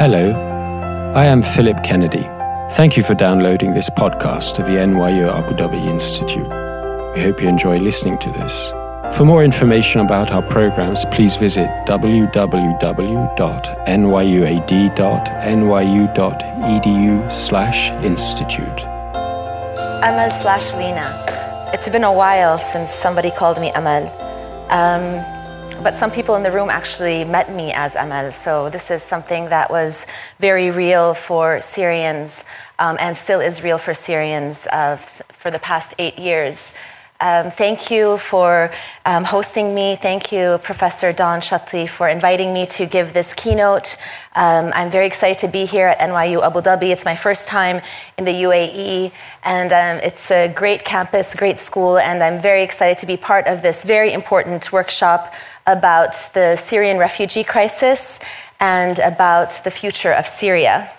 Hello, I am Philip Kennedy. Thank you for downloading this podcast of the NYU Abu Dhabi Institute. We hope you enjoy listening to this. For more information about our programs, please visit www.nyuad.nyu.edu slash institute. Amal slash Lina. It's been a while since somebody called me Amal. Um, but some people in the room actually met me as Amal, so this is something that was very real for Syrians um, and still is real for Syrians uh, for the past eight years. Um, thank you for um, hosting me. Thank you, Professor Dawn Chatty, for inviting me to give this keynote. Um, I'm very excited to be here at NYU Abu Dhabi. It's my first time in the UAE, and um, it's a great campus, great school, and I'm very excited to be part of this very important workshop about the Syrian refugee crisis and about the future of Syria.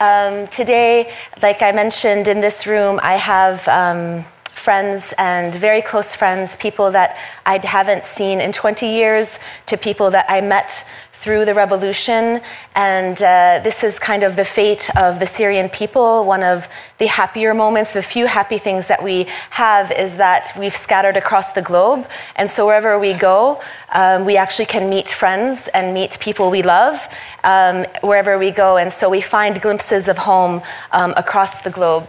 Um, today, like I mentioned in this room, I have um, friends and very close friends, people that I haven't seen in 20 years, to people that I met through the revolution. And uh, this is kind of the fate of the Syrian people. One of the happier moments, the few happy things that we have is that we've scattered across the globe. And so wherever we go, um, we actually can meet friends and meet people we love um, wherever we go. And so we find glimpses of home um, across the globe.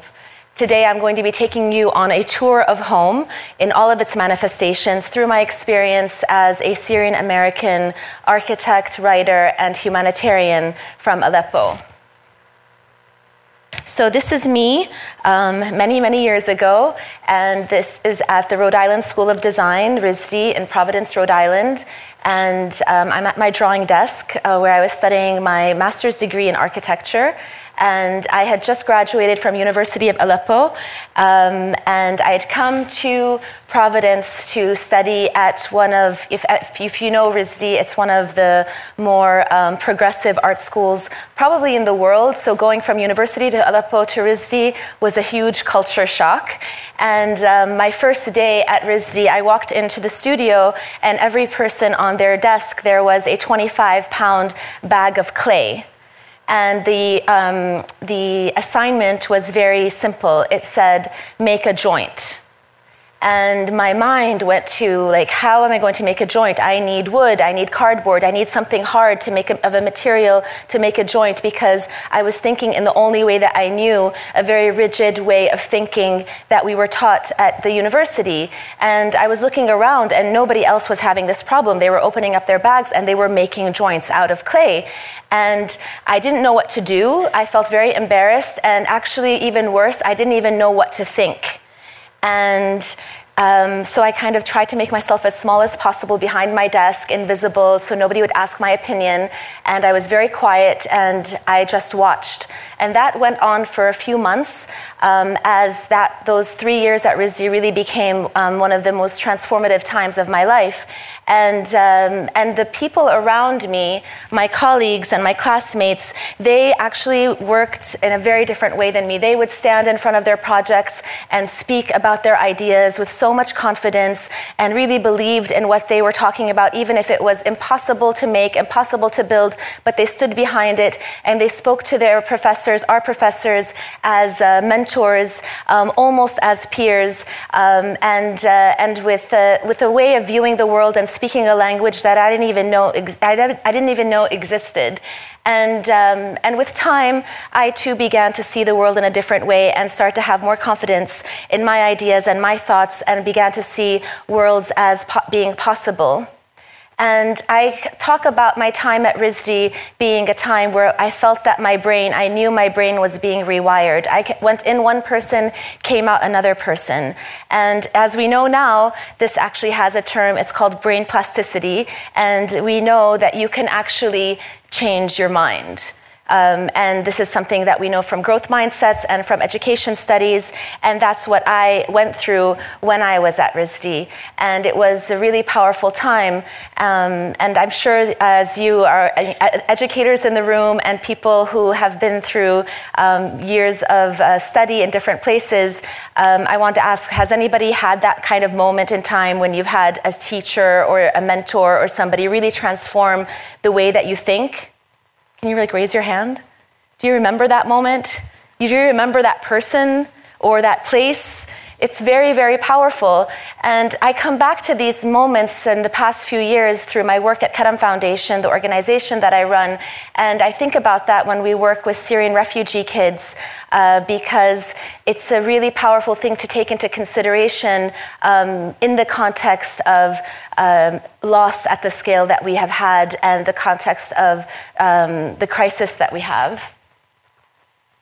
Today, I'm going to be taking you on a tour of home in all of its manifestations through my experience as a Syrian American architect, writer, and humanitarian from Aleppo. So, this is me um, many, many years ago, and this is at the Rhode Island School of Design, RISD, in Providence, Rhode Island. And um, I'm at my drawing desk uh, where I was studying my master's degree in architecture and I had just graduated from University of Aleppo, um, and I had come to Providence to study at one of, if, if you know RISD, it's one of the more um, progressive art schools probably in the world. So going from University to Aleppo to RISD was a huge culture shock. And um, my first day at RISD, I walked into the studio, and every person on their desk, there was a 25 pound bag of clay. And the, um, the assignment was very simple. It said, make a joint. And my mind went to, like, how am I going to make a joint? I need wood, I need cardboard, I need something hard to make a, of a material to make a joint because I was thinking in the only way that I knew, a very rigid way of thinking that we were taught at the university. And I was looking around and nobody else was having this problem. They were opening up their bags and they were making joints out of clay. And I didn't know what to do. I felt very embarrassed. And actually, even worse, I didn't even know what to think. And um, so I kind of tried to make myself as small as possible behind my desk, invisible, so nobody would ask my opinion. And I was very quiet and I just watched. And that went on for a few months um, as that, those three years at RISD really became um, one of the most transformative times of my life. And, um, and the people around me, my colleagues and my classmates, they actually worked in a very different way than me. They would stand in front of their projects and speak about their ideas with so much confidence and really believed in what they were talking about, even if it was impossible to make, impossible to build, but they stood behind it and they spoke to their professors, our professors, as uh, mentors, um, almost as peers, um, and, uh, and with, uh, with a way of viewing the world and speaking a language that I didn't even know, I didn't even know existed. And, um, and with time, I too began to see the world in a different way and start to have more confidence in my ideas and my thoughts and began to see worlds as po- being possible. And I talk about my time at RISD being a time where I felt that my brain, I knew my brain was being rewired. I went in one person, came out another person. And as we know now, this actually has a term, it's called brain plasticity. And we know that you can actually change your mind. Um, and this is something that we know from growth mindsets and from education studies. And that's what I went through when I was at RISD. And it was a really powerful time. Um, and I'm sure as you are educators in the room and people who have been through um, years of uh, study in different places, um, I want to ask has anybody had that kind of moment in time when you've had a teacher or a mentor or somebody really transform the way that you think? Can you like raise your hand? Do you remember that moment? Do you remember that person or that place? It's very, very powerful. And I come back to these moments in the past few years through my work at Karam Foundation, the organization that I run. And I think about that when we work with Syrian refugee kids uh, because it's a really powerful thing to take into consideration um, in the context of um, loss at the scale that we have had and the context of um, the crisis that we have.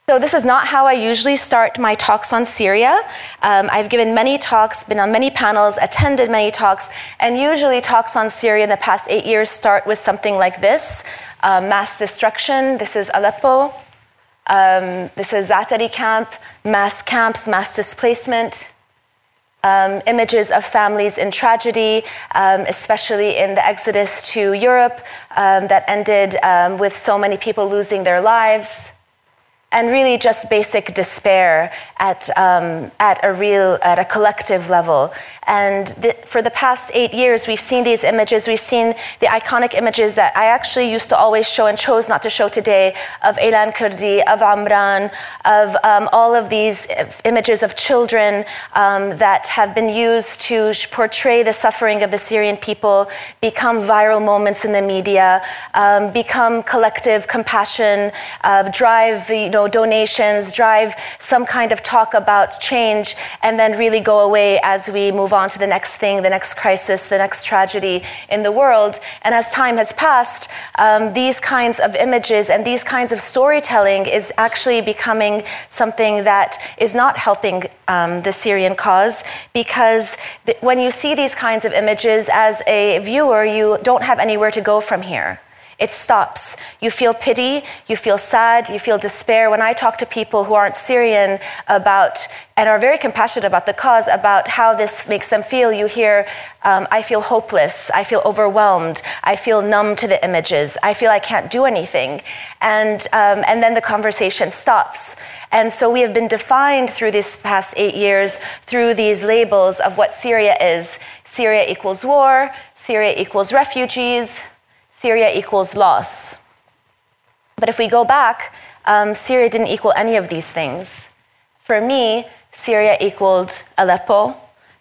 So, this is not how I usually start my talks on Syria. Um, I've given many talks, been on many panels, attended many talks, and usually talks on Syria in the past eight years start with something like this uh, mass destruction. This is Aleppo. Um, this is Zaatari camp, mass camps, mass displacement. Um, images of families in tragedy, um, especially in the exodus to Europe um, that ended um, with so many people losing their lives and really just basic despair at, um, at a real, at a collective level. And the, for the past eight years, we've seen these images. We've seen the iconic images that I actually used to always show and chose not to show today of Aylan Kurdi, of Omran, of um, all of these images of children um, that have been used to portray the suffering of the Syrian people, become viral moments in the media, um, become collective compassion, uh, drive, you know, know, donations, drive some kind of talk about change, and then really go away as we move on to the next thing, the next crisis, the next tragedy in the world. And as time has passed, um, these kinds of images and these kinds of storytelling is actually becoming something that is not helping um, the Syrian cause because th- when you see these kinds of images as a viewer, you don't have anywhere to go from here. It stops. You feel pity, you feel sad, you feel despair. When I talk to people who aren't Syrian about and are very compassionate about the cause, about how this makes them feel, you hear, um, I feel hopeless, I feel overwhelmed, I feel numb to the images, I feel I can't do anything. And, um, and then the conversation stops. And so we have been defined through these past eight years through these labels of what Syria is Syria equals war, Syria equals refugees, Syria equals loss. But if we go back, um, Syria didn't equal any of these things. For me, Syria equaled Aleppo,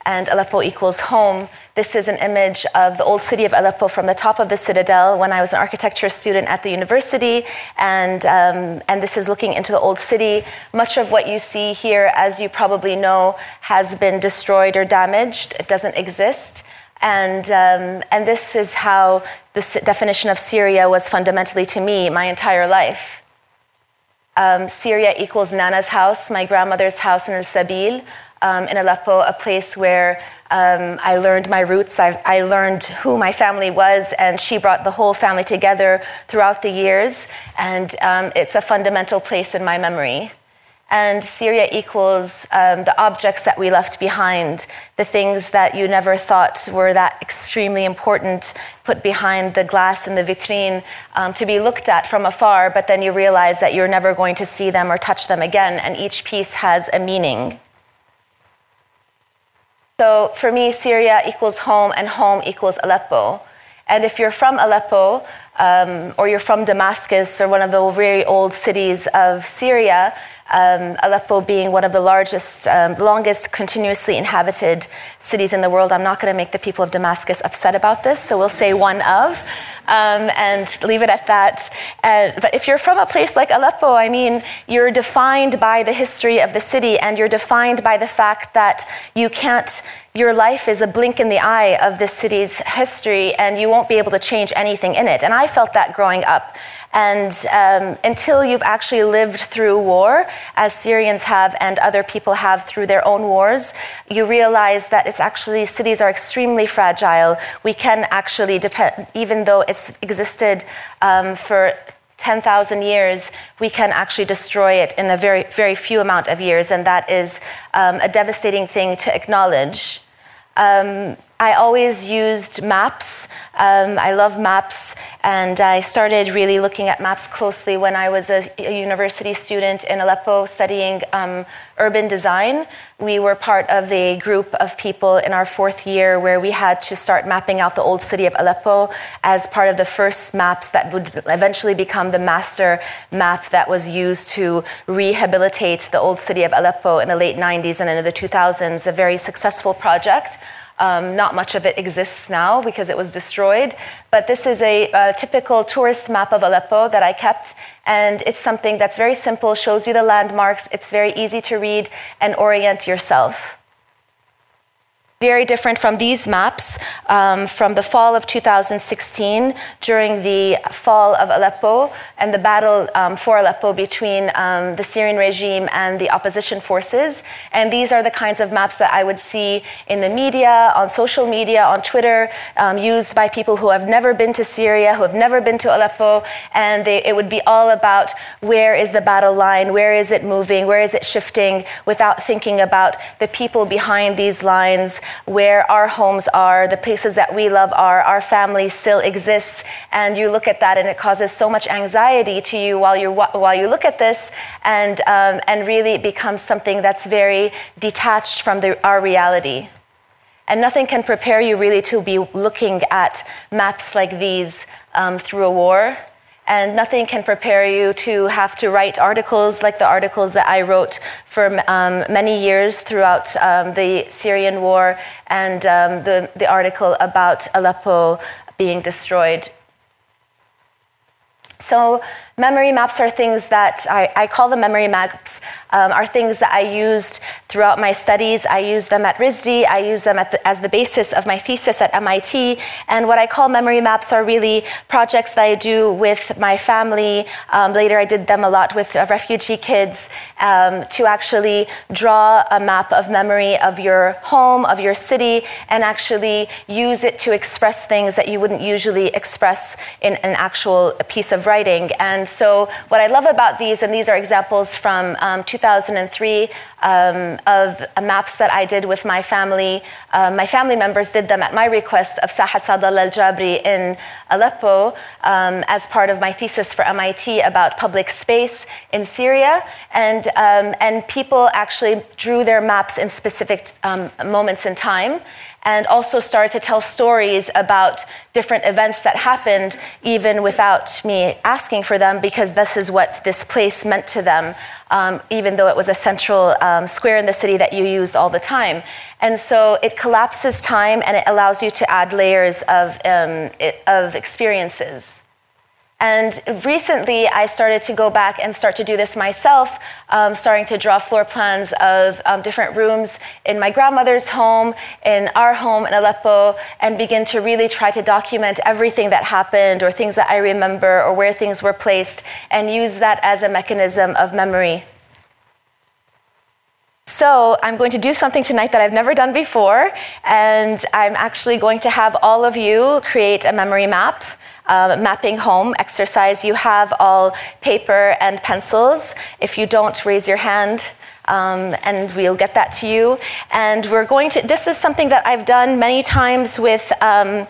and Aleppo equals home. This is an image of the old city of Aleppo from the top of the citadel when I was an architecture student at the university. And, um, and this is looking into the old city. Much of what you see here, as you probably know, has been destroyed or damaged. It doesn't exist. And, um, and this is how the definition of Syria was fundamentally to me my entire life. Um, Syria equals Nana's house, my grandmother's house in El Sabil, um, in Aleppo, a place where um, I learned my roots. I, I, learned who my family was, and she brought the whole family together throughout the years. And um, it's a fundamental place in my memory. And Syria equals um, the objects that we left behind, the things that you never thought were that extremely important, put behind the glass in the vitrine um, to be looked at from afar, but then you realize that you're never going to see them or touch them again, and each piece has a meaning. So for me, Syria equals home, and home equals Aleppo. And if you're from Aleppo, um, or you're from Damascus, or one of the very old cities of Syria, um, Aleppo being one of the largest, um, longest continuously inhabited cities in the world. I'm not going to make the people of Damascus upset about this, so we'll say one of. Um, and leave it at that. Uh, but if you're from a place like Aleppo, I mean, you're defined by the history of the city and you're defined by the fact that you can't, your life is a blink in the eye of this city's history and you won't be able to change anything in it. And I felt that growing up. And um, until you've actually lived through war, as Syrians have and other people have through their own wars, you realize that it's actually cities are extremely fragile. We can actually depend, even though it's existed um, for 10,000 years, we can actually destroy it in a very, very few amount of years, and that is um, a devastating thing to acknowledge. Um, I always used maps. Um, I love maps, and I started really looking at maps closely when I was a, a university student in Aleppo studying um, urban design. We were part of the group of people in our fourth year where we had to start mapping out the old city of Aleppo as part of the first maps that would eventually become the master map that was used to rehabilitate the old city of Aleppo in the late 90s and into the 2000s, a very successful project. Um, not much of it exists now because it was destroyed. But this is a, a, typical tourist map of Aleppo that I kept. And it's something that's very simple, shows you the landmarks, it's very easy to read and orient yourself very different from these maps um, from the fall of 2016 during the fall of Aleppo and the battle um, for Aleppo between um, the Syrian regime and the opposition forces. And these are the kinds of maps that I would see in the media, on social media, on Twitter, um, used by people who have never been to Syria, who have never been to Aleppo. And they, it would be all about where is the battle line, where is it moving, where is it shifting, without thinking about the people behind these lines where our homes are, the places that we love are, our family still exists, and you look at that and it causes so much anxiety to you while you while you look at this, and um, and really it becomes something that's very detached from the, our reality. And nothing can prepare you really to be looking at maps like these um, through a war and nothing can prepare you to have to write articles like the articles that I wrote for um, many years throughout um, the Syrian war and um, the, the article about Aleppo being destroyed. So, memory maps are things that I, I call them memory maps, um, are things that I used throughout my studies. I used them at RISD, I use them the, as the basis of my thesis at MIT. And what I call memory maps are really projects that I do with my family. Um, later, I did them a lot with uh, refugee kids um, to actually draw a map of memory of your home, of your city, and actually use it to express things that you wouldn't usually express in an actual piece of writing. And so, what I love about these, and these are examples from um, 2003 um, of maps that I did with my family. Uh, my family members did them at my request of Sahat Sadallah al Jabri in Aleppo um, as part of my thesis for MIT about public space in Syria. And, um, and people actually drew their maps in specific um, moments in time and also started to tell stories about different events that happened even without me asking for them because this is what this place meant to them um, even though it was a central um, square in the city that you used all the time. And so it collapses time and it allows you to add layers of, um, it, of experiences and recently, I started to go back and start to do this myself, um, starting to draw floor plans of um, different rooms in my grandmother's home, in our home in Aleppo, and begin to really try to document everything that happened or things that I remember or where things were placed and use that as a mechanism of memory. So, I'm going to do something tonight that I've never done before, and I'm actually going to have all of you create a memory map um, mapping home exercise. You have all paper and pencils. If you don't, raise your hand. Um, and we'll get that to you. And we're going to, this is something that I've done many times with um,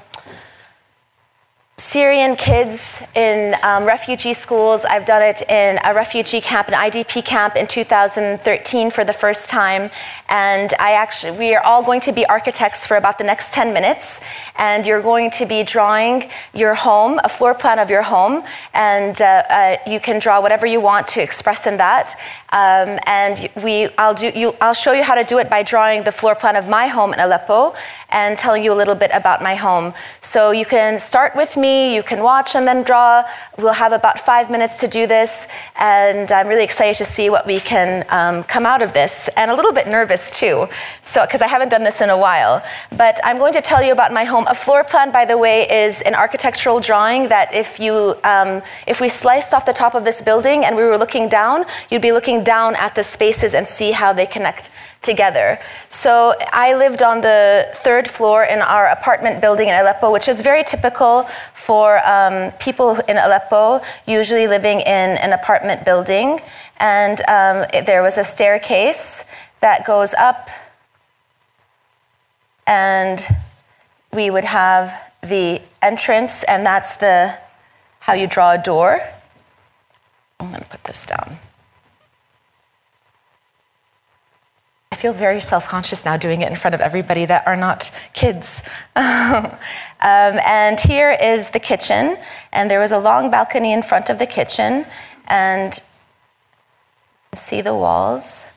Syrian kids in um, refugee schools. I've done it in a refugee camp, an IDP camp in 2013 for the first time. And I actually, we are all going to be architects for about the next 10 minutes. And you're going to be drawing your home, a floor plan of your home. And uh, uh, you can draw whatever you want to express in that. Um, and we, I'll, do, you, I'll show you how to do it by drawing the floor plan of my home in Aleppo and telling you a little bit about my home. So you can start with me me. You can watch and then draw. We'll have about five minutes to do this, and I'm really excited to see what we can um, come out of this, and a little bit nervous too, so because I haven't done this in a while. But I'm going to tell you about my home. A floor plan, by the way, is an architectural drawing that if you um, if we sliced off the top of this building and we were looking down, you'd be looking down at the spaces and see how they connect together. So I lived on the third floor in our apartment building in Aleppo, which is very typical for um, people in Aleppo, usually living in an apartment building. And um, it, there was a staircase that goes up, and we would have the entrance, and that's the how you draw a door. I'm going to put this down. Feel very self conscious now doing it in front of everybody that are not kids. um, and here is the kitchen, and there was a long balcony in front of the kitchen, and see the walls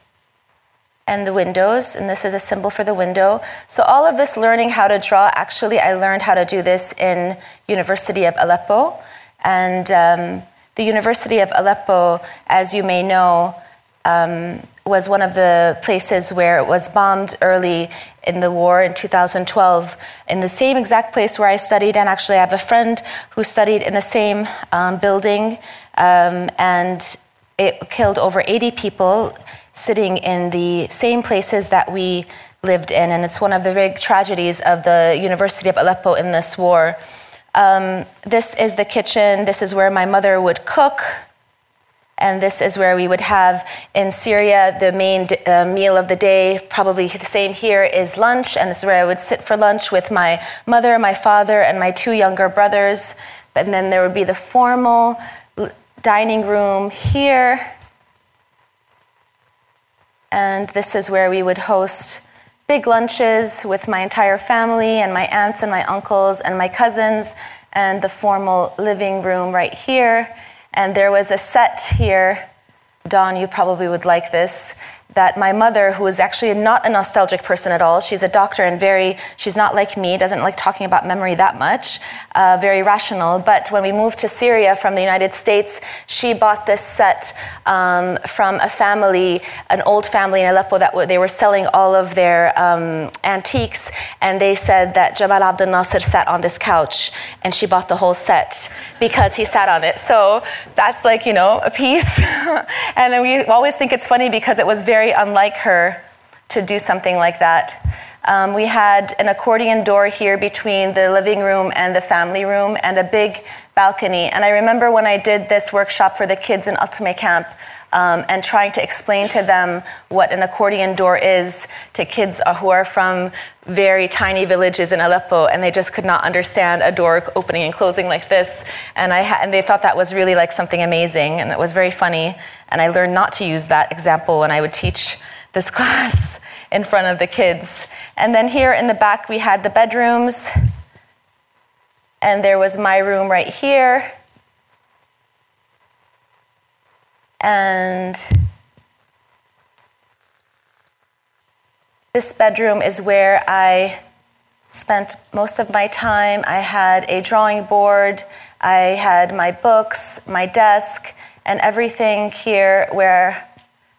and the windows, and this is a symbol for the window. So all of this learning how to draw, actually, I learned how to do this in University of Aleppo, and um, the University of Aleppo, as you may know, um, was one of the places where it was bombed early in the war in 2012, in the same exact place where I studied. And actually, I have a friend who studied in the same um, building, um, and it killed over 80 people sitting in the same places that we lived in. And it's one of the big tragedies of the University of Aleppo in this war. Um, this is the kitchen. This is where my mother would cook. And this is where we would have in Syria the main uh, meal of the day, probably the same here, is lunch. And this is where I would sit for lunch with my mother, my father, and my two younger brothers. And then there would be the formal dining room here. And this is where we would host big lunches with my entire family and my aunts and my uncles and my cousins, and the formal living room right here. And there was a set here. Dawn, you probably would like this that my mother, who is actually not a nostalgic person at all, she's a doctor and very, she's not like me, doesn't like talking about memory that much, uh, very rational. But when we moved to Syria from the United States, she bought this set um, from a family, an old family in Aleppo that they were selling all of their um, antiques, and they said that Jamal Abdel Nasser sat on this couch, and she bought the whole set because he sat on it. So that's like, you know, a piece. and we always think it's funny because it was very very unlike her to do something like that. Um, we had an accordion door here between the living room and the family room and a big balcony. And I remember when I did this workshop for the kids in Atme Camp um, and trying to explain to them what an accordion door is to kids who are from very tiny villages in Aleppo, and they just could not understand a door opening and closing like this. And, I ha- and they thought that was really like something amazing, and it was very funny. And I learned not to use that example when I would teach this class in front of the kids. And then here in the back, we had the bedrooms, and there was my room right here. And this bedroom is where I spent most of my time. I had a drawing board, I had my books, my desk, and everything here where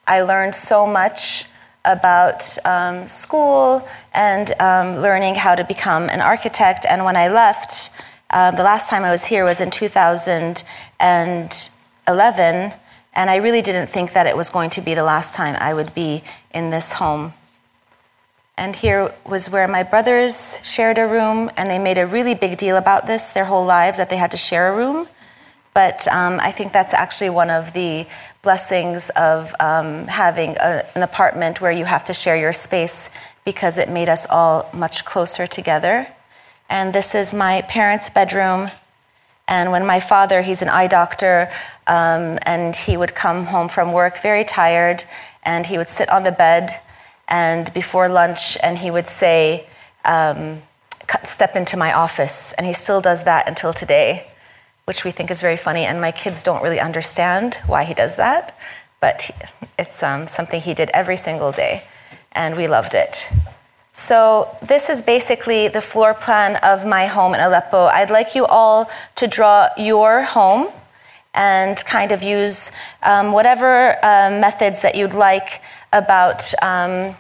I learned so much about um, school and um, learning how to become an architect. And when I left, uh, the last time I was here was in 2011, and I really didn't think that it was going to be the last time I would be in this home. And here was where my brothers shared a room, and they made a really big deal about this their whole lives that they had to share a room. But um, I think that's actually one of the blessings of um, having a, an apartment where you have to share your space because it made us all much closer together. And this is my parents' bedroom. And when my father, he's an eye doctor, um, and he would come home from work very tired, and he would sit on the bed and before lunch, and he would say, um, "Step into my office," and he still does that until today which we think is very funny, and my kids don't really understand why he does that, but it's um, something he did every single day, and we loved it. So, this is basically the floor plan of my home in Aleppo. I'd like you all to draw your home and kind of use um, whatever uh, methods that you'd like about um,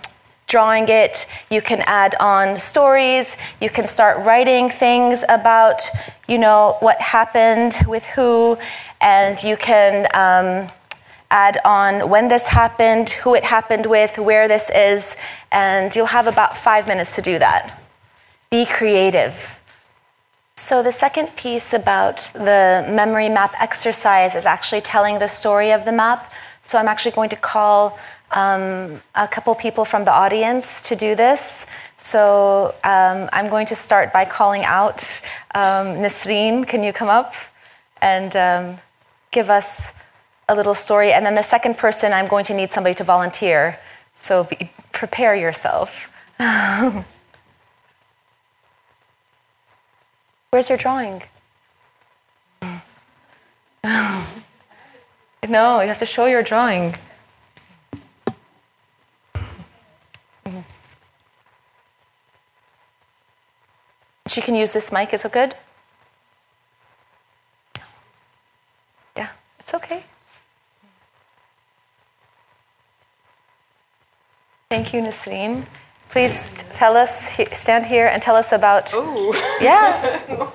drawing it. You can add on stories. You can start writing things about, you know, what happened with who, and you can um, add on when this happened, who it happened with, where this is, and you'll have about five minutes to do that. Be creative. So, the second piece about the memory map exercise is actually telling the story of the map. So, I'm actually going to call um, a couple people from the audience to do this. So, um, I'm going to start by calling out um, Nasreen. Can you come up and um, give us a little story? And then the second person, I'm going to need somebody to volunteer. So, be, prepare yourself. Where's your drawing? no, you have to show your drawing. She can use this mic, is it good? Yeah, it's okay. Thank you, Nasreen. Please tell us, stand here and tell us about. Ooh. Yeah.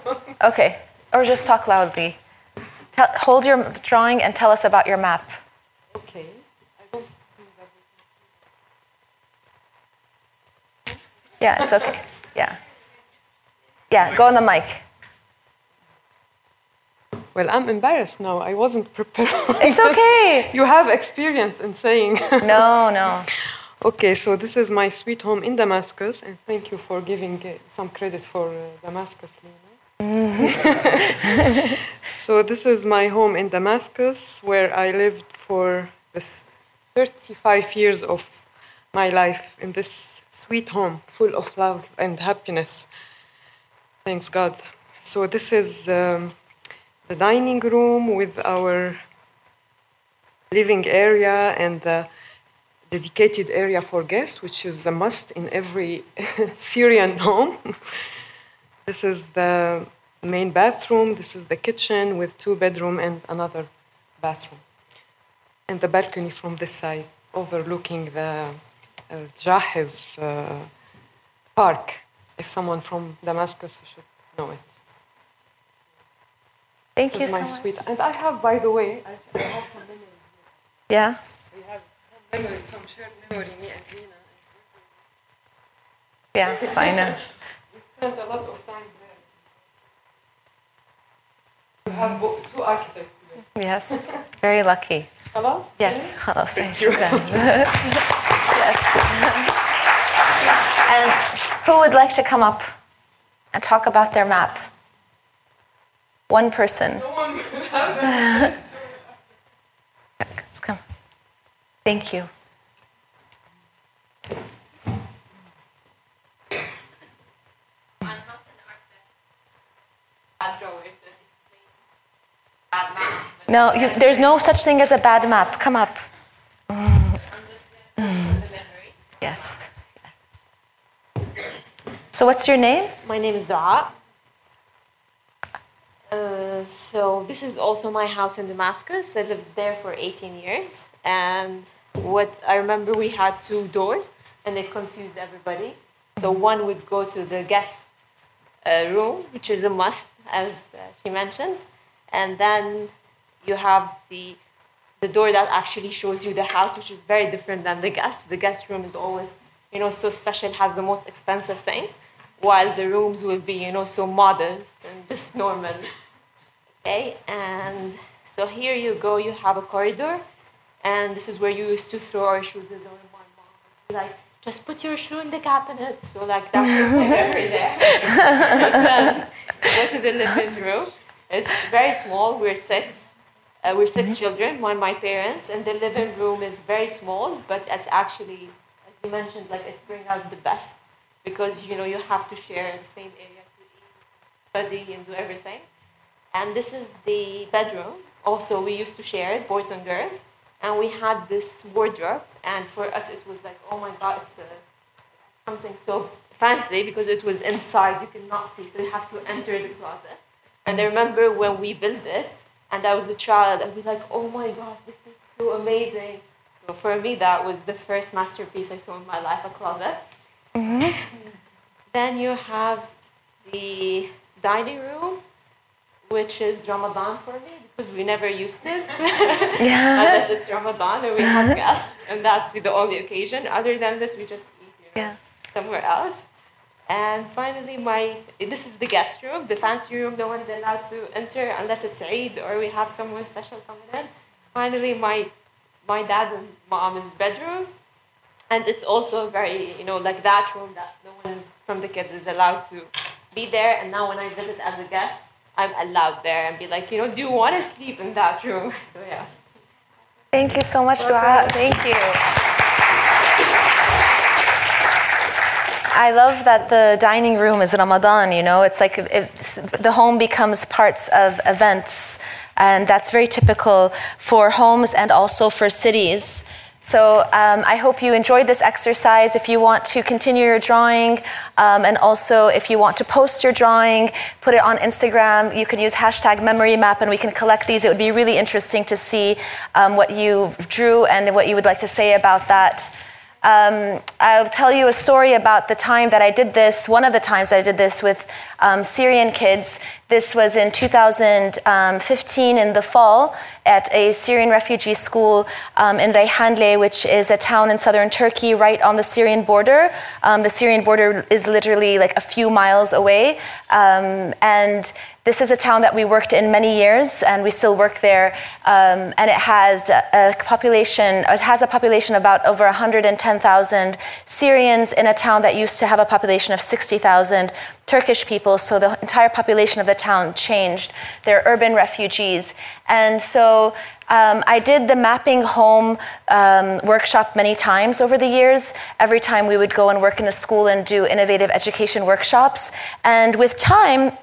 Okay. Or just talk loudly. Tell, hold your drawing and tell us about your map. Okay. I don't think that Yeah, it's okay. Yeah. Yeah, go on the mic. Well, I'm embarrassed now. I wasn't prepared. It's okay. You have experience in saying. No, no. okay, so this is my sweet home in Damascus, and thank you for giving uh, some credit for uh, Damascus, Lina. so this is my home in Damascus, where I lived for the 35 years of my life in this sweet home, full of love and happiness. Thanks God. So this is um, the dining room with our living area and the dedicated area for guests, which is a must in every Syrian home. this is the main bathroom. This is the kitchen with two bedroom and another bathroom, and the balcony from this side, overlooking the uh, Jahiz uh, park. If someone from Damascus should know it. Thank This you is so my much. sweet, and I have, by the way, I, I have some. Yeah We have some memory, some shared memory, me and Lena. Yes, I know. We spent a lot of time there. We have bo- two architects here. Yes. Very lucky. خلاص? Yes. خلاص. Thank you. شكراً. yes. And who would like to come up and talk about their map? One person. Thank you. No, you, there's no such thing as a bad map. Come up. Yes. So, what's your name? My name is Dua. Uh, so this is also my house in Damascus. I lived there for 18 years, and what I remember we had two doors, and it confused everybody. So one would go to the guest uh, room, which is a must, as uh, she mentioned, and then you have the the door that actually shows you the house, which is very different than the guest. The guest room is always, you know, so special, has the most expensive things, while the rooms will be, you know, so modest and just normal. Okay, and so here you go, you have a corridor, and this is where you used to throw our shoes in. My mom like, just put your shoe in the cabinet. So like that's the every day. go to the living room. It's very small. We're six. Uh, we're 6 children, one my parents, and the living room is very small, but it's actually, as you mentioned, like it brings out the best because you know you have to share the same area to eat, study, and do everything. And this is the bedroom. Also, we used to share it, boys and girls, and we had this wardrobe. And for us, it was like, oh my god, it's a, something so fancy because it was inside. You cannot see, so you have to enter the closet. And I remember when we built it, and I was a child, I'd be like, oh my god, this is so amazing. So for me, that was the first masterpiece I saw in my life, a closet. Mm-hmm. then you have the dining room, which is Ramadan for me because we never used it yeah. unless it's Ramadan and we have guests, and that's the only occasion. Other than this, we just eat you know, Yeah. somewhere else. And finally, my this is the guest room, the fancy room. No one's allowed to enter unless it's Eid or we have someone special coming in. Finally, my my dad and mom's bedroom, and it's also very you know like that room that no one is, from the kids is allowed to be there. And now when I visit as a guest, I'm allowed there and be like, you know, do you want to sleep in that room? So yes. Thank you so much, Dua. Thank you. I love that the dining room is Ramadan, you know, it's like it's, the home becomes parts of events, and that's very typical for homes and also for cities. So um, I hope you enjoyed this exercise. If you want to continue your drawing, um, and also if you want to post your drawing, put it on Instagram, you can use hashtag memory map and we can collect these. It would be really interesting to see um, what you drew and what you would like to say about that. Um, I'll tell you a story about the time that I did this, one of the times that I did this with um, Syrian kids. This was in 2015 in the fall at a Syrian refugee school um, in Reyhanli, which is a town in southern Turkey right on the Syrian border. Um, the Syrian border is literally like a few miles away. Um, and this is a town that we worked in many years, and we still work there. Um, and it has a population. It has a population of about over 110,000 Syrians in a town that used to have a population of 60,000 Turkish people. So the entire population of the town changed. They're urban refugees, and so. Um, I did the mapping home um, workshop many times over the years. Every time we would go and work in a school and do innovative education workshops. And with time,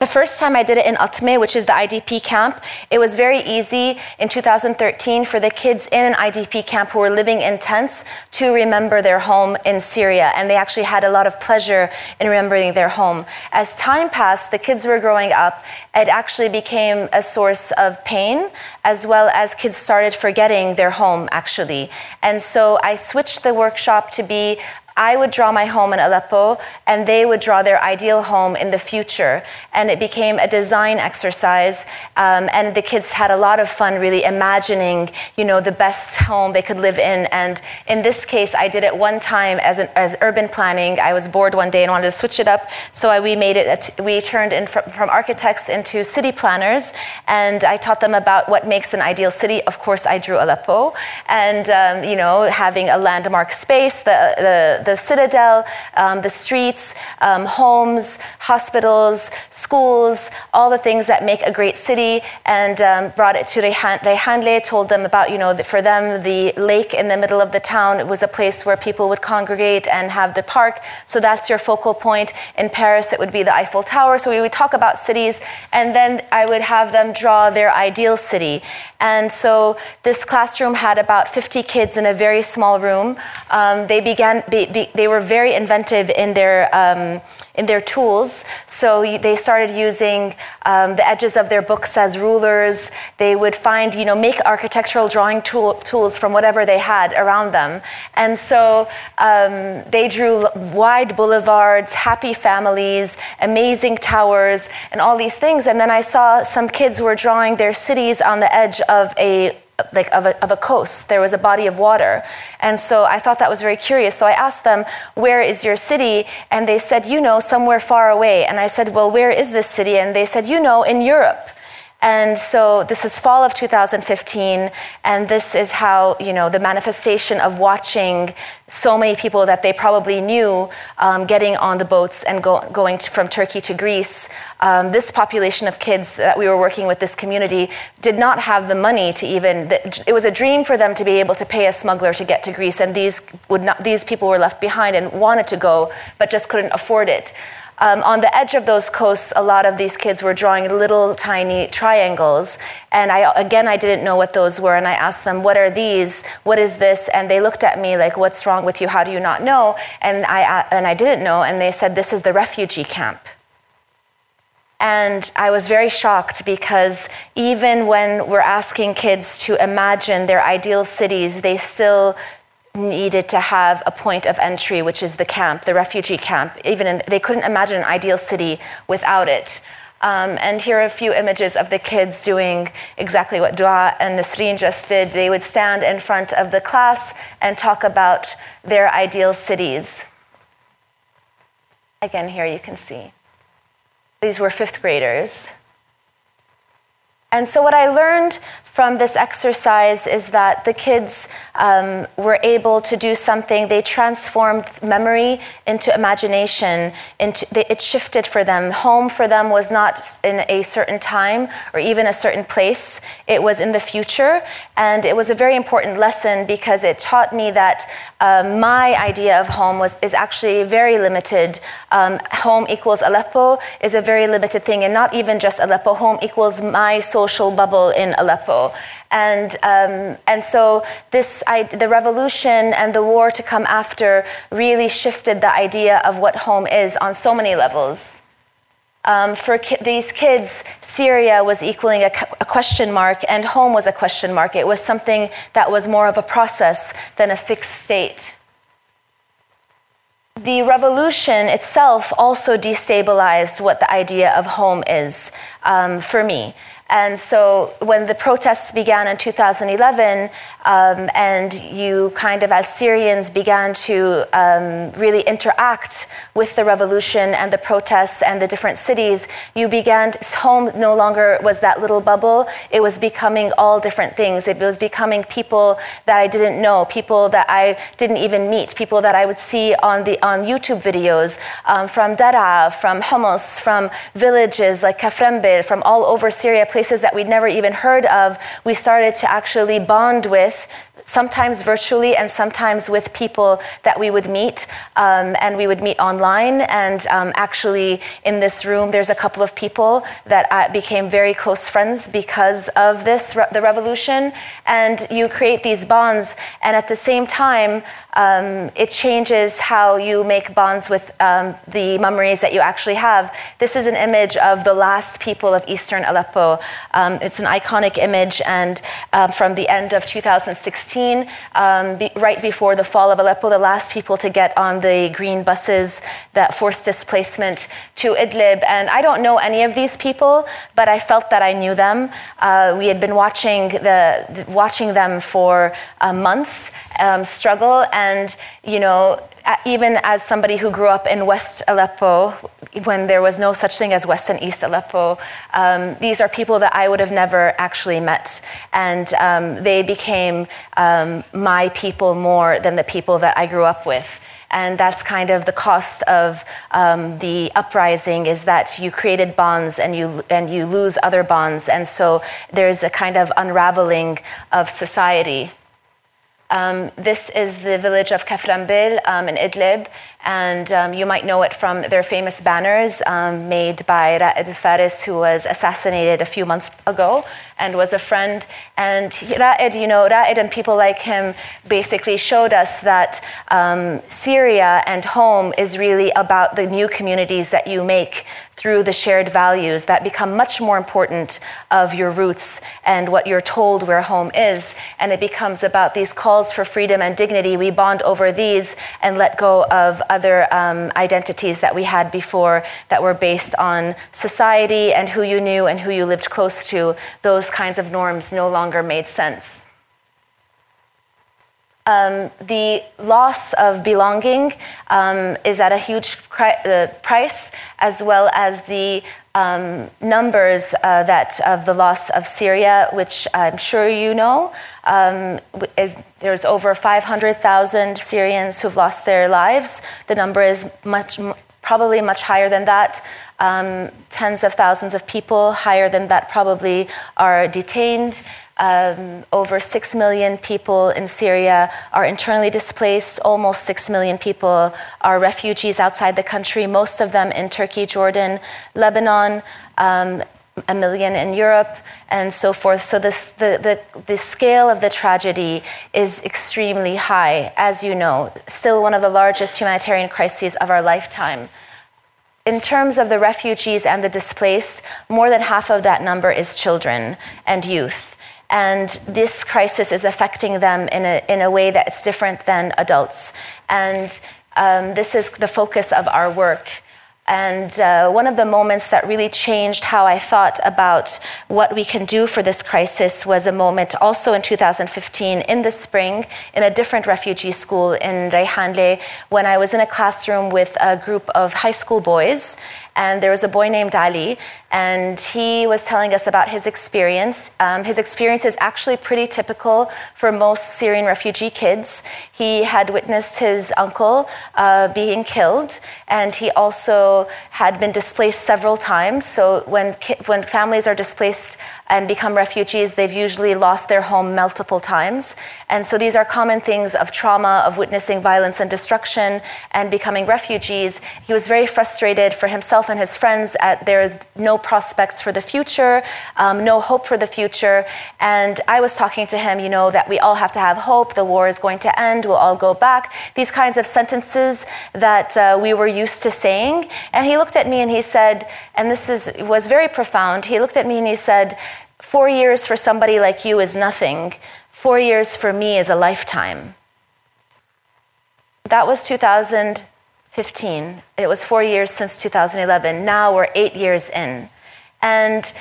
the first time I did it in Atme, which is the IDP camp, it was very easy in 2013 for the kids in an IDP camp who were living in tents to remember their home in Syria. And they actually had a lot of pleasure in remembering their home. As time passed, the kids were growing up, it actually became a source of pain, as well as kids started forgetting their home, actually. And so I switched the workshop to be I would draw my home in Aleppo, and they would draw their ideal home in the future. And it became a design exercise, um, and the kids had a lot of fun really imagining, you know, the best home they could live in. And in this case, I did it one time as, an, as urban planning. I was bored one day and wanted to switch it up, so I, we made it. We turned in from, from architects into city planners, and I taught them about what makes an ideal city. Of course, I drew Aleppo, and um, you know, having a landmark space, the the, the citadel, um, the streets, um, homes, hospitals, schools, all the things that make a great city, and um, brought it to Reyhanli, told them about, you know, for them, the lake in the middle of the town was a place where people would congregate and have the park. So that's your focal point. In Paris, it would be the Eiffel Tower. So we would talk about cities, and then I would have them draw their ideal city. And so this classroom had about 50 kids in a very small room. Um, they began, be, be, they were very inventive in their um, in their tools. So they started using um, the edges of their books as rulers. They would find, you know, make architectural drawing tool, tools from whatever they had around them. And so um, they drew wide boulevards, happy families, amazing towers, and all these things. And then I saw some kids were drawing their cities on the edge of a like of a, of a coast. There was a body of water. And so i thought that was very curious. So i asked them where is your city? And they said you know somewhere far away. And i said well where is this city? And they said you know in europe and so this is fall of 2015, and this is how, you know, the manifestation of watching so many people that they probably knew um, getting on the boats and go, going to, from Turkey to Greece. Um, this population of kids that we were working with, this community, did not have the money to even, it was a dream for them to be able to pay a smuggler to get to Greece, and these, would not, these people were left behind and wanted to go, but just couldn't afford it. Um, on the edge of those coasts, a lot of these kids were drawing little tiny triangles. And I, again, I didn't know what those were. And I asked them, What are these? What is this? And they looked at me like, What's wrong with you? How do you not know? And I, and I didn't know. And they said, This is the refugee camp. And I was very shocked because even when we're asking kids to imagine their ideal cities, they still needed to have a point of entry, which is the camp, the refugee camp. Even in, they couldn't imagine an ideal city without it. Um, and here are a few images of the kids doing exactly what Dua and Nasreen just did. They would stand in front of the class and talk about their ideal cities. Again, here you can see. These were fifth graders. And so, what I learned from this exercise is that the kids um, were able to do something. They transformed memory into imagination. Into, it shifted for them. Home for them was not in a certain time or even a certain place, it was in the future. And it was a very important lesson because it taught me that uh, my idea of home was, is actually very limited. Um, home equals Aleppo is a very limited thing, and not even just Aleppo. Home equals my social bubble in Aleppo. And, um, and so this, I, the revolution and the war to come after really shifted the idea of what home is on so many levels. Um, for ki- these kids, Syria was equaling a, a, question mark, and home was a question mark. It was something that was more of a process than a fixed state. The revolution itself also destabilized what the idea of home is um, for me. And so when the protests began in 2011, um, and you kind of, as Syrians, began to um, really interact with the revolution and the protests and the different cities, you began, home no longer was that little bubble. It was becoming all different things. It was becoming people that I didn't know, people that I didn't even meet, people that I would see on, the, on YouTube videos um, from Dara, from Homs, from villages like Kafrembil, from all over Syria, places that we'd never even heard of, we started to actually bond with sometimes virtually and sometimes with people that we would meet um, and we would meet online. And um, actually in this room there's a couple of people that I became very close friends because of this the revolution. And you create these bonds and at the same time um, it changes how you make bonds with um, the memories that you actually have. This is an image of the last people of eastern aleppo. Um, it's an iconic image and um, from the end of 2016 um, be, right before the fall of Aleppo, the last people to get on the green buses that forced displacement to Idlib. And I don't know any of these people, but I felt that I knew them. Uh, we had been watching, the, watching them for uh, months um, struggle, and you know, even as somebody who grew up in West Aleppo, when there was no such thing as West and East Aleppo, um, these are people that I would have never actually met. And um, they became um, my people more than the people that I grew up with. And that's kind of the cost of um, the uprising is that you created bonds and you, and you lose other bonds. And so there's a kind of unraveling of society. Um, this is the village of Kaframbil um, in Idlib, and um, you might know it from their famous banners um, made by Ra'ed Faris, who was assassinated a few months ago and was a friend. And Ra'ed, you know, Ra'ed and people like him basically showed us that um, Syria and home is really about the new communities that you make through the shared values that become much more important of your roots and what you're told where home is. And it becomes about these calls for freedom and dignity. We bond over these and let go of other um, identities that we had before that were based on society and who you knew and who you lived close to. Those kinds of norms no longer made sense. Um, the loss of belonging um, is at a huge uh, price, as well as the um, numbers uh, that of the loss of Syria, which I'm sure you know. Um, there's over 500,000 Syrians who've lost their lives. The number is much, probably much higher than that. Um, tens of thousands of people, higher than that, probably are detained. Um, over 6 million people in Syria are internally displaced. Almost 6 million people are refugees outside the country, most of them in Turkey, Jordan, Lebanon. Um, a million in Europe, and so forth. So this, the, the, the scale of the tragedy is extremely high, as you know, still one of the largest humanitarian crises of our lifetime. In terms of the refugees and the displaced, more than half of that number is children and youth. And this crisis is affecting them in a, in a way that's different than adults. And um, this is the focus of our work. And uh, one of the moments that really changed how I thought about what we can do for this crisis was a moment also in 2015 in the spring in a different refugee school in Reyhanli when I was in a classroom with a group of high school boys and there was a boy named Ali, and he was telling us about his experience. Um, his experience is actually pretty typical for most Syrian refugee kids. He had witnessed his uncle uh, being killed, and he also had been displaced several times. So when when families are displaced and become refugees, they've usually lost their home multiple times, and so these are common things of trauma, of witnessing violence and destruction, and becoming refugees. He was very frustrated for himself and his friends at there's no prospects for the future, um, no hope for the future. And I was talking to him, you know, that we all have to have hope, the war is going to end, we'll all go back. These kinds of sentences that uh, we were used to saying. And he looked at me and he said, and this is, was very profound, he looked at me and he said, Four years for somebody like you is nothing. Four years for me is a lifetime. That was 2000. 15. It was four years since 2011. Now we're eight years in. And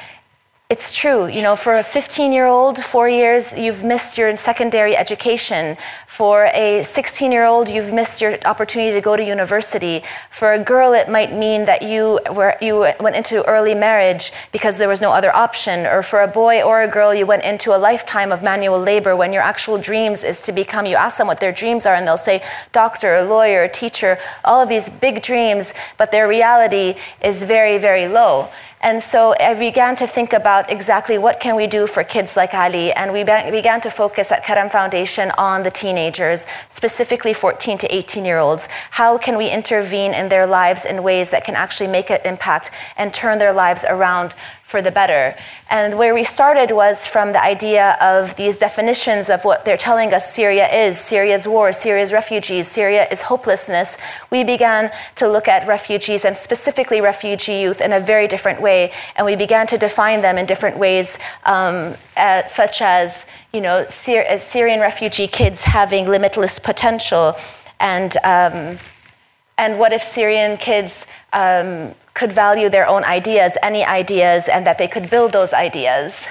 it's true, you know, for a 15 year old, four years, you've missed your secondary education. For a 16 year old, you've missed your opportunity to go to university. For a girl, it might mean that you, were, you went into early marriage because there was no other option. Or for a boy or a girl, you went into a lifetime of manual labor when your actual dreams is to become, you ask them what their dreams are, and they'll say doctor, lawyer, teacher, all of these big dreams, but their reality is very, very low. And so I began to think about exactly what can we do for kids like Ali, and we began to focus at Karam Foundation on the teenagers, specifically 14 to 18 year olds. How can we intervene in their lives in ways that can actually make an impact and turn their lives around for the better. And where we started was from the idea of these definitions of what they're telling us Syria is Syria's war, Syria's refugees, Syria is hopelessness. We began to look at refugees and specifically refugee youth in a very different way. And we began to define them in different ways, um, uh, such as, you know, Syr- Syrian refugee kids having limitless potential. And, um, and what if Syrian kids um, could value their own ideas, any ideas, and that they could build those ideas.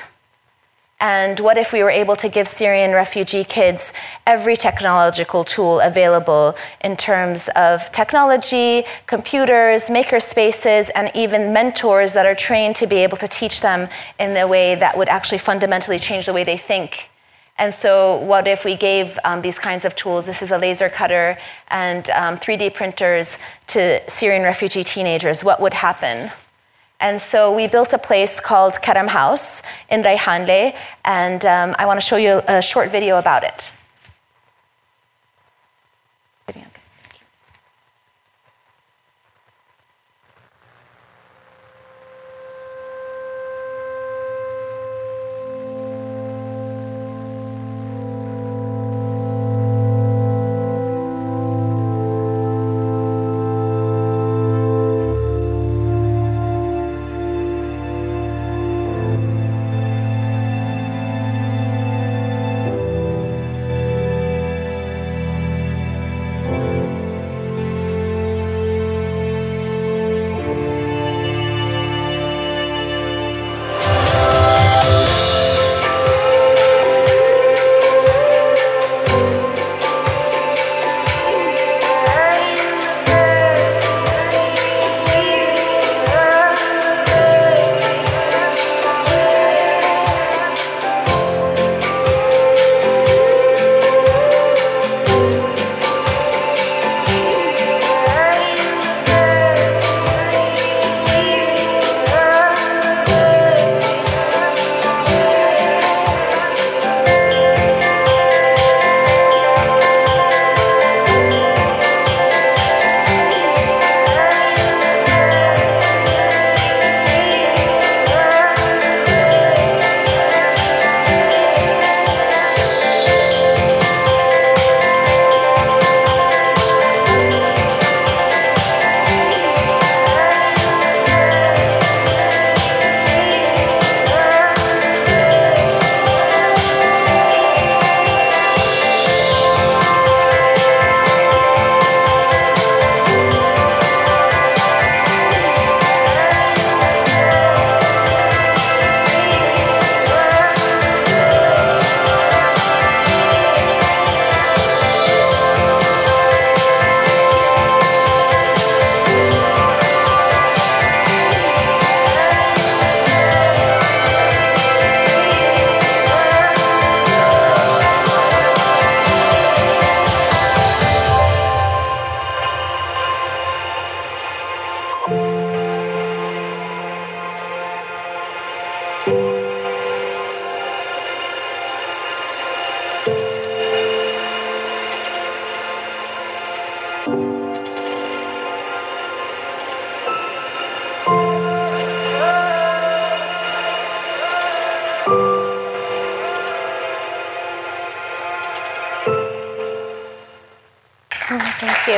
And what if we were able to give Syrian refugee kids every technological tool available in terms of technology, computers, maker spaces, and even mentors that are trained to be able to teach them in a way that would actually fundamentally change the way they think and so, what if we gave um, these kinds of tools? This is a laser cutter and um, 3D printers to Syrian refugee teenagers. What would happen? And so, we built a place called Karam House in Reyhanli, and um, I want to show you a short video about it.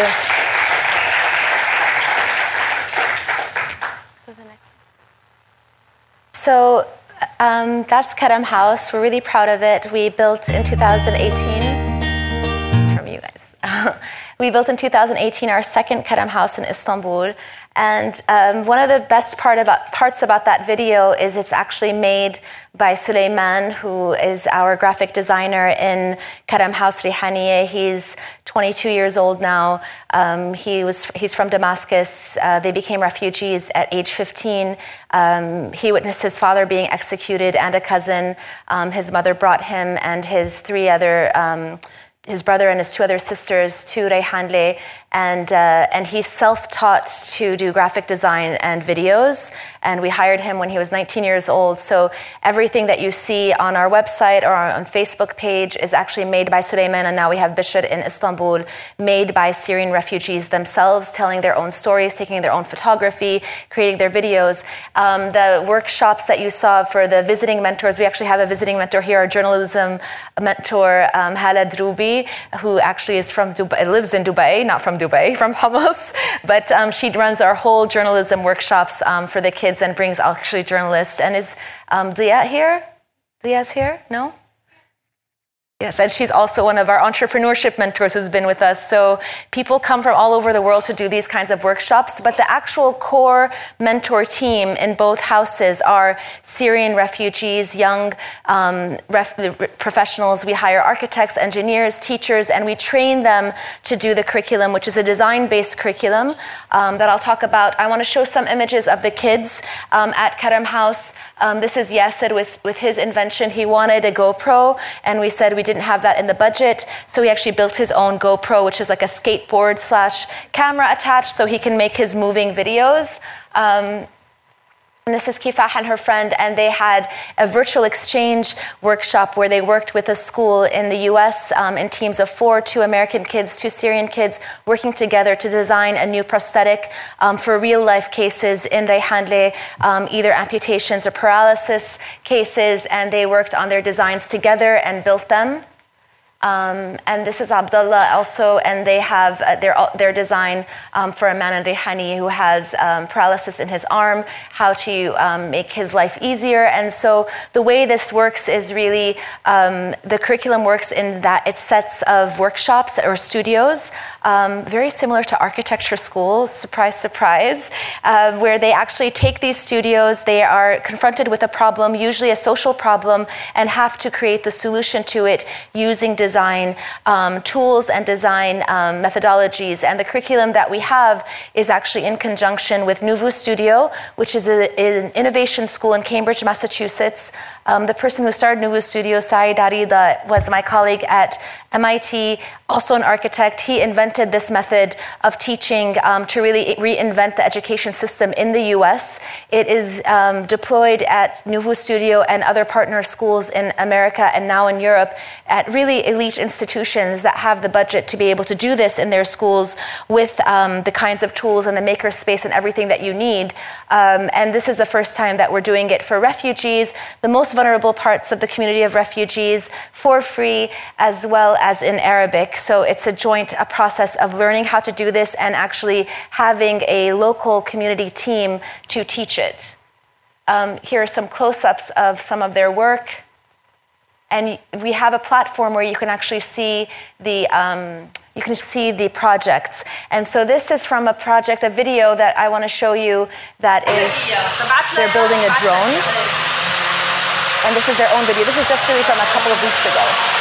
You. So um, that's Karam House. We're really proud of it. We built in 2018. It's from you guys. we built in 2018 our second Karam House in Istanbul. And um, one of the best part about, parts about that video is it's actually made by Suleiman, who is our graphic designer in Karam House Rihaniye. He's 22 years old now. Um, he was, he's from Damascus. Uh, they became refugees at age 15. Um, he witnessed his father being executed and a cousin. Um, his mother brought him and his three other um, his brother and his two other sisters to Reyhanli, and uh, and he self-taught to do graphic design and videos. And we hired him when he was 19 years old. So everything that you see on our website or on Facebook page is actually made by Suleiman. And now we have Bishr in Istanbul, made by Syrian refugees themselves, telling their own stories, taking their own photography, creating their videos. Um, the workshops that you saw for the visiting mentors, we actually have a visiting mentor here, our journalism mentor, um, Hala Drubi, who actually is from Dubai, lives in Dubai, not from Dubai, from Homs, but um, she runs our whole journalism workshops um, for the kids and brings actually journalists. And is um, here? Dia's here? No? Yes, and she's also one of our entrepreneurship mentors who's been with us. So people come from all over the world to do these kinds of workshops, but the actual core mentor team in both houses are Syrian refugees, young um, ref- professionals. We hire architects, engineers, teachers, and we train them to do the curriculum, which is a design-based curriculum um, that I'll talk about. I want to show some images of the kids um, at Karam House. Um, this is Yasser with, with his invention. He wanted a GoPro, and we said we didn't have that in the budget, so he actually built his own GoPro, which is like a skateboard slash camera attached, so he can make his moving videos. Um, and this is Kifah and her friend, and they had a virtual exchange workshop where they worked with a school in the US um, in teams of four, two American kids, two Syrian kids, working together to design a new prosthetic um, for real life cases in Reyhanli, um, either amputations or paralysis cases, and they worked on their designs together and built them. Um, and this is Abdullah also, and they have uh, their, their design um, for a man in Rihani who has um, paralysis in his arm, how to um, make his life easier. And so the way this works is really um, the curriculum works in that it sets of workshops or studios, um, very similar to architecture school, surprise, surprise, uh, where they actually take these studios, they are confronted with a problem, usually a social problem, and have to create the solution to it using design design um, tools and design um, methodologies. And the curriculum that we have is actually in conjunction with Nuvu Studio, which is a, an innovation school in Cambridge, Massachusetts. Um, the person who started Nuvu Studio, Saeed Arida, was my colleague at MIT, also an architect. He invented this method of teaching um, to really reinvent the education system in the US. It is um, deployed at Nuvu Studio and other partner schools in America and now in Europe at really elite institutions that have the budget to be able to do this in their schools with um, the kinds of tools and the maker space and everything that you need. Um, and this is the first time that we're doing it for refugees, the most vulnerable parts of the community of refugees, for free, as well as in Arabic. So it's a joint a process of learning how to do this and actually having a local community team to teach it. Um, here are some close ups of some of their work. And we have a platform where you can actually see the um, you can see the projects. And so this is from a project, a video that I want to show you that is they're building a drone. And this is their own video. This is just really from a couple of weeks ago.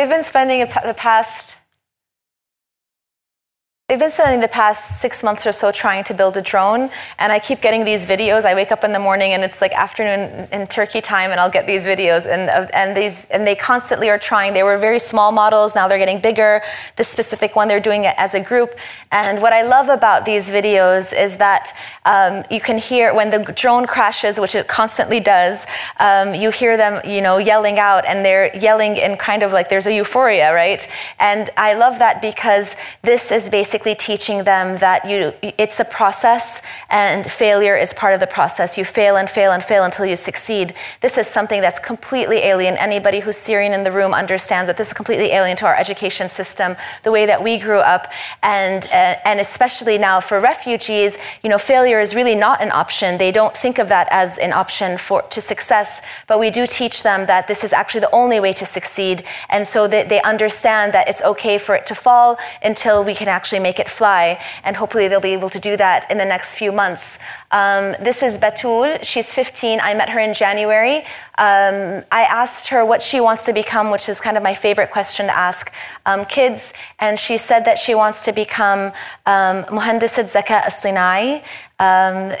They've been spending the past they've been spending the past six months or so trying to build a drone and i keep getting these videos. I wake up in the morning and it's like afternoon in turkey time and i'll get these videos and, and these and they constantly are trying. They were very small models now they're getting bigger. This specific one they're doing it as a group. And what i love about these videos is that um, you can hear when the drone crashes which it constantly does um, you hear them you know yelling out and they're yelling in kind of like there's a euphoria right? And i love that because this is basically basically teaching them that you, it's a process and failure is part of the process. You fail and fail and fail until you succeed. This is something that's completely alien. Anybody who's Syrian in the room understands that this is completely alien to our education system, the way that we grew up, and uh, and especially now for refugees, you know, failure is really not an option. They don't think of that as an option for to success, but we do teach them that this is actually the only way to succeed, and so that they understand that it's okay for it to fall until we can actually make make it fly. And hopefully they'll be able to do that in the next few months. Um, this is Batul. She's 15. I met her in January. Um, I asked her what she wants to become, which is kind of my favorite question to ask um, kids. And she said that she wants to become um, Muhandisat Zaka Aslinai, um,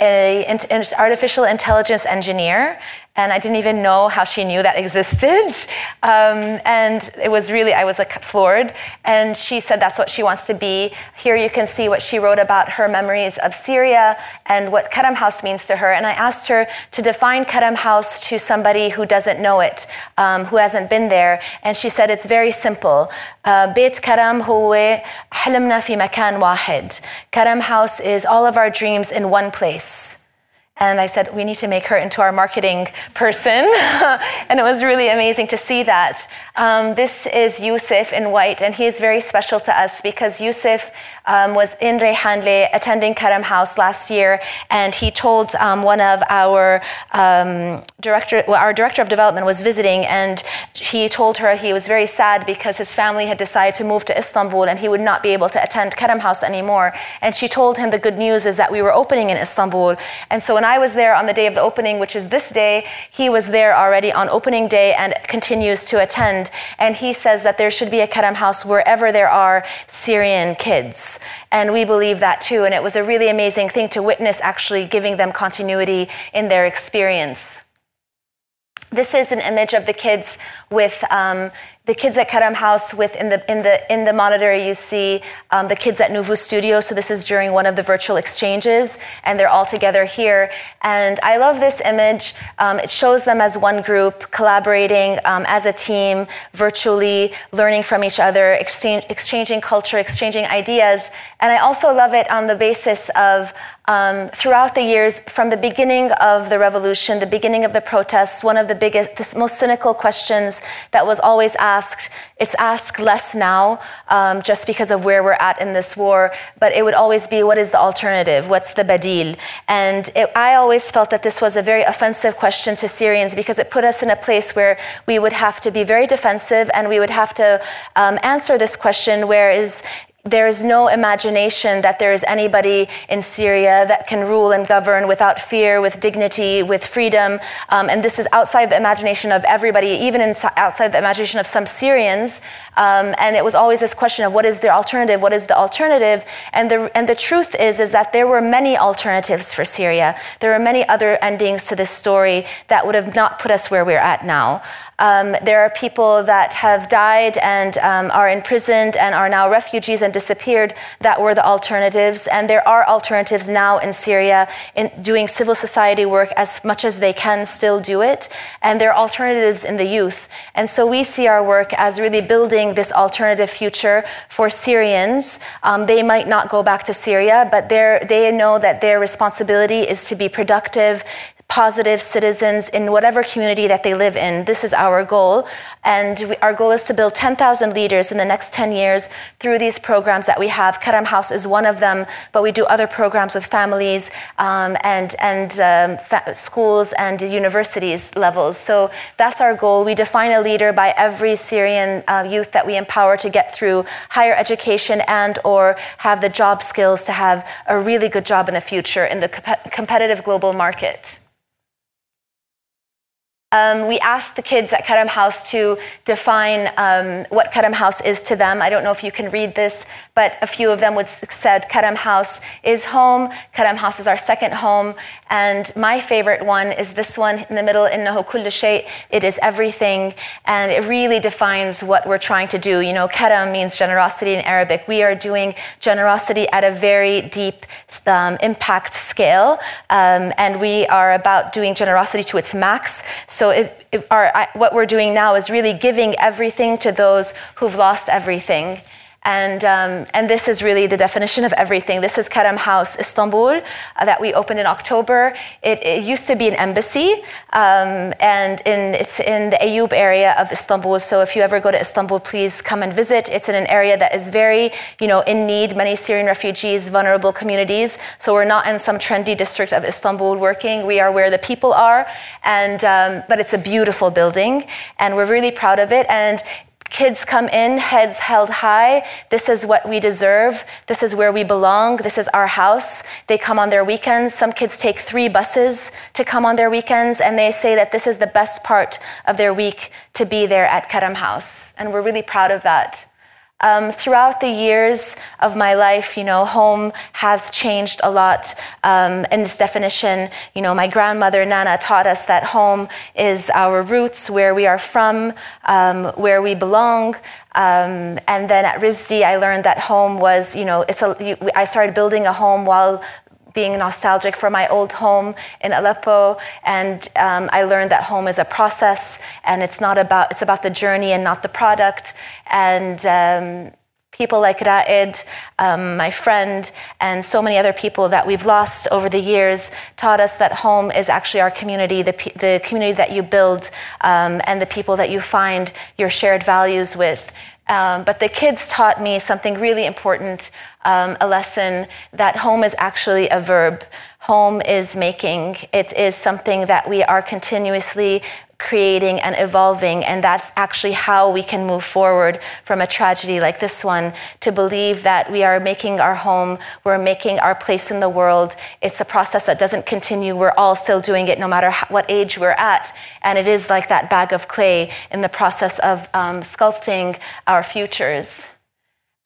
an artificial intelligence engineer and I didn't even know how she knew that existed. Um, and it was really, I was like floored. And she said that's what she wants to be. Here you can see what she wrote about her memories of Syria and what Karam House means to her. And I asked her to define Karam House to somebody who doesn't know it, um, who hasn't been there. And she said it's very simple. Uh, Beit Kerem huwe حلمنا في مكان واحد. Karam House is all of our dreams in one place. And I said, we need to make her into our marketing person. and it was really amazing to see that. Um, this is Yusuf in white, and he is very special to us because Yusuf um, was in Reyhanli attending Karam House last year, and he told um, one of our um, director, well, our director of development was visiting, and he told her he was very sad because his family had decided to move to Istanbul, and he would not be able to attend Karam House anymore. And she told him the good news is that we were opening in Istanbul, and so when I was there on the day of the opening, which is this day, he was there already on opening day and continues to attend. And he says that there should be a Karam House wherever there are Syrian kids. And we believe that too. And it was a really amazing thing to witness actually giving them continuity in their experience. This is an image of the kids with um, the kids at Karam House with in the in the in the monitor you see um, the kids at Nuvu Studio. So this is during one of the virtual exchanges, and they're all together here. And I love this image. Um, it shows them as one group collaborating um, as a team, virtually learning from each other, exchange, exchanging culture, exchanging ideas. And I also love it on the basis of um, throughout the years, from the beginning of the revolution, the beginning of the protests, one of the biggest, the most cynical questions that was always asked asked, it's asked less now um, just because of where we're at in this war, but it would always be what is the alternative? What's the badil? And it, I always felt that this was a very offensive question to Syrians because it put us in a place where we would have to be very defensive and we would have to um, answer this question where is there is no imagination that there is anybody in Syria that can rule and govern without fear, with dignity, with freedom. Um, and this is outside the imagination of everybody, even in, outside the imagination of some Syrians. Um, and it was always this question of what is the alternative? What is the alternative? And the, and the truth is, is that there were many alternatives for Syria. There are many other endings to this story that would have not put us where we're at now. Um, there are people that have died and um, are imprisoned and are now refugees and disappeared that were the alternatives. And there are alternatives now in Syria in doing civil society work as much as they can still do it. And there are alternatives in the youth. And so we see our work as really building this alternative future for Syrians. Um, they might not go back to Syria, but they know that their responsibility is to be productive, positive citizens in whatever community that they live in. This is our goal. And we, our goal is to build 10,000 leaders in the next 10 years through these programs that we have. Karam House is one of them, but we do other programs with families um, and, and um, fa- schools and universities levels. So that's our goal. We define a leader by every Syrian uh, youth that we empower to get through higher education and or have the job skills to have a really good job in the future in the comp- competitive global market. Um, we asked the kids at Karam House to define um, what Karam House is to them. I don't know if you can read this, but a few of them would said Karam House is home. Karam House is our second home, and my favorite one is this one in the middle. Innahu kull shay. It is everything, and it really defines what we're trying to do. You know, Karam means generosity in Arabic. We are doing generosity at a very deep um, impact scale, um, and we are about doing generosity to its max. So it, it, our, I, what we're doing now is really giving everything to those who've lost everything. And, um, and this is really the definition of everything. This is Karam House Istanbul uh, that we opened in October. It, it used to be an embassy, um, and in, it's in the Ayub area of Istanbul. So if you ever go to Istanbul, please come and visit. It's in an area that is very, you know, in need. Many Syrian refugees, vulnerable communities. So we're not in some trendy district of Istanbul working. We are where the people are, and um, but it's a beautiful building, and we're really proud of it. And Kids come in, heads held high. This is what we deserve. This is where we belong. This is our house. They come on their weekends. Some kids take three buses to come on their weekends, and they say that this is the best part of their week to be there at Karam House. And we're really proud of that. Um, throughout the years of my life, you know, home has changed a lot um, in this definition. You know, my grandmother Nana taught us that home is our roots, where we are from, um, where we belong. Um, and then at RISD, I learned that home was, you know, it's a. I started building a home while being nostalgic for my old home in Aleppo, and um, I learned that home is a process, and it's not about it's about the journey and not the product. And um, people like Raed, um, my friend, and so many other people that we've lost over the years taught us that home is actually our community, the, the community that you build, um, and the people that you find your shared values with. Um, but the kids taught me something really important um, a lesson that home is actually a verb. Home is making, it is something that we are continuously creating and evolving. And that's actually how we can move forward from a tragedy like this one to believe that we are making our home, we're making our place in the world. It's a process that doesn't continue. We're all still doing it no matter what age we're at. And it is like that bag of clay in the process of um, sculpting our futures.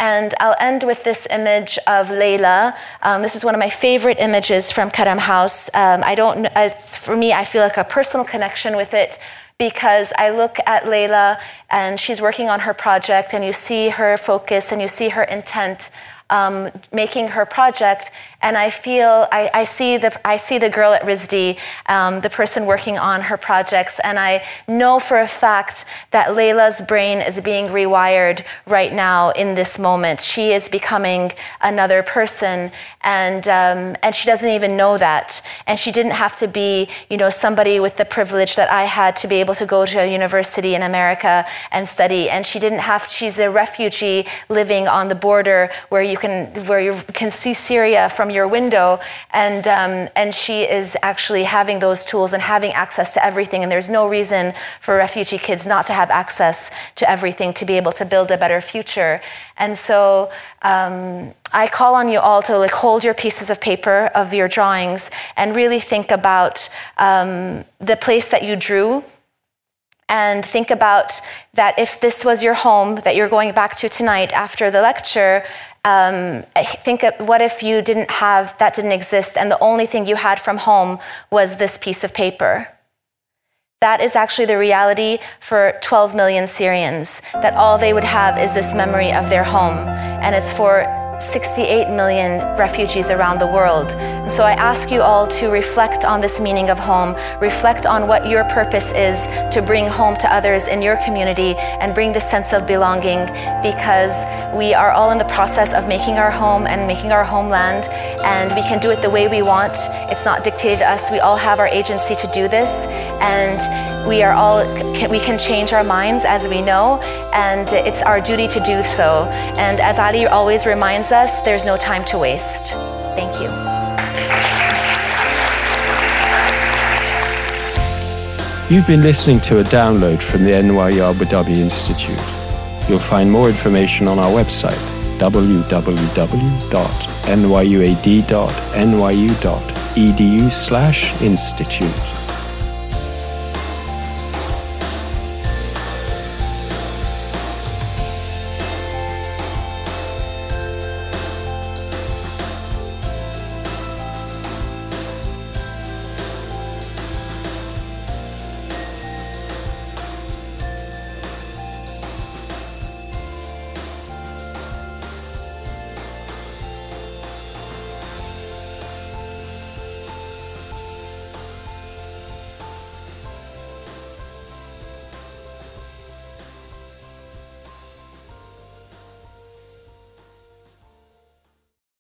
And I'll end with this image of Layla. Um, this is one of my favorite images from Karam House. Um, I don't, it's, for me, I feel like a personal connection with it because I look at Layla and she's working on her project, and you see her focus and you see her intent um, making her project, and I feel I, I, see the I see the girl at RISD, um, the person working on her projects, and I know for a fact that Layla's brain is being rewired right now in this moment. She is becoming another person, and um, and she doesn't even know that. And she didn't have to be, you know, somebody with the privilege that I had to be able to go to a university in America and study. And she didn't have. She's a refugee living on the border where you can where you can see Syria from your window, and um, and she is actually having those tools and having access to everything. And there's no reason for refugee kids not to have access to everything to be able to build a better future. And so. Um, I call on you all to like hold your pieces of paper of your drawings and really think about um, the place that you drew and think about that if this was your home that you're going back to tonight after the lecture um, think what if you didn't have that didn't exist and the only thing you had from home was this piece of paper. That is actually the reality for 12 million syrians that all they would have is this memory of their home. And it's for 68 million refugees around the world. And so I ask you all to reflect on this meaning of home, reflect on what your purpose is to bring home to others in your community and bring the sense of belonging because we are all in the process of making our home and making our homeland and we can do it the way we want. It's not dictated to us. We all have our agency to do this and we are all we can change our minds as we know and it's our duty to do so. And as Ali always reminds us there's no time to waste. Thank you. You've been listening to a download from the NYU Abu Dhabi Institute. You'll find more information on our website www.nyuad.nyu.edu/institute.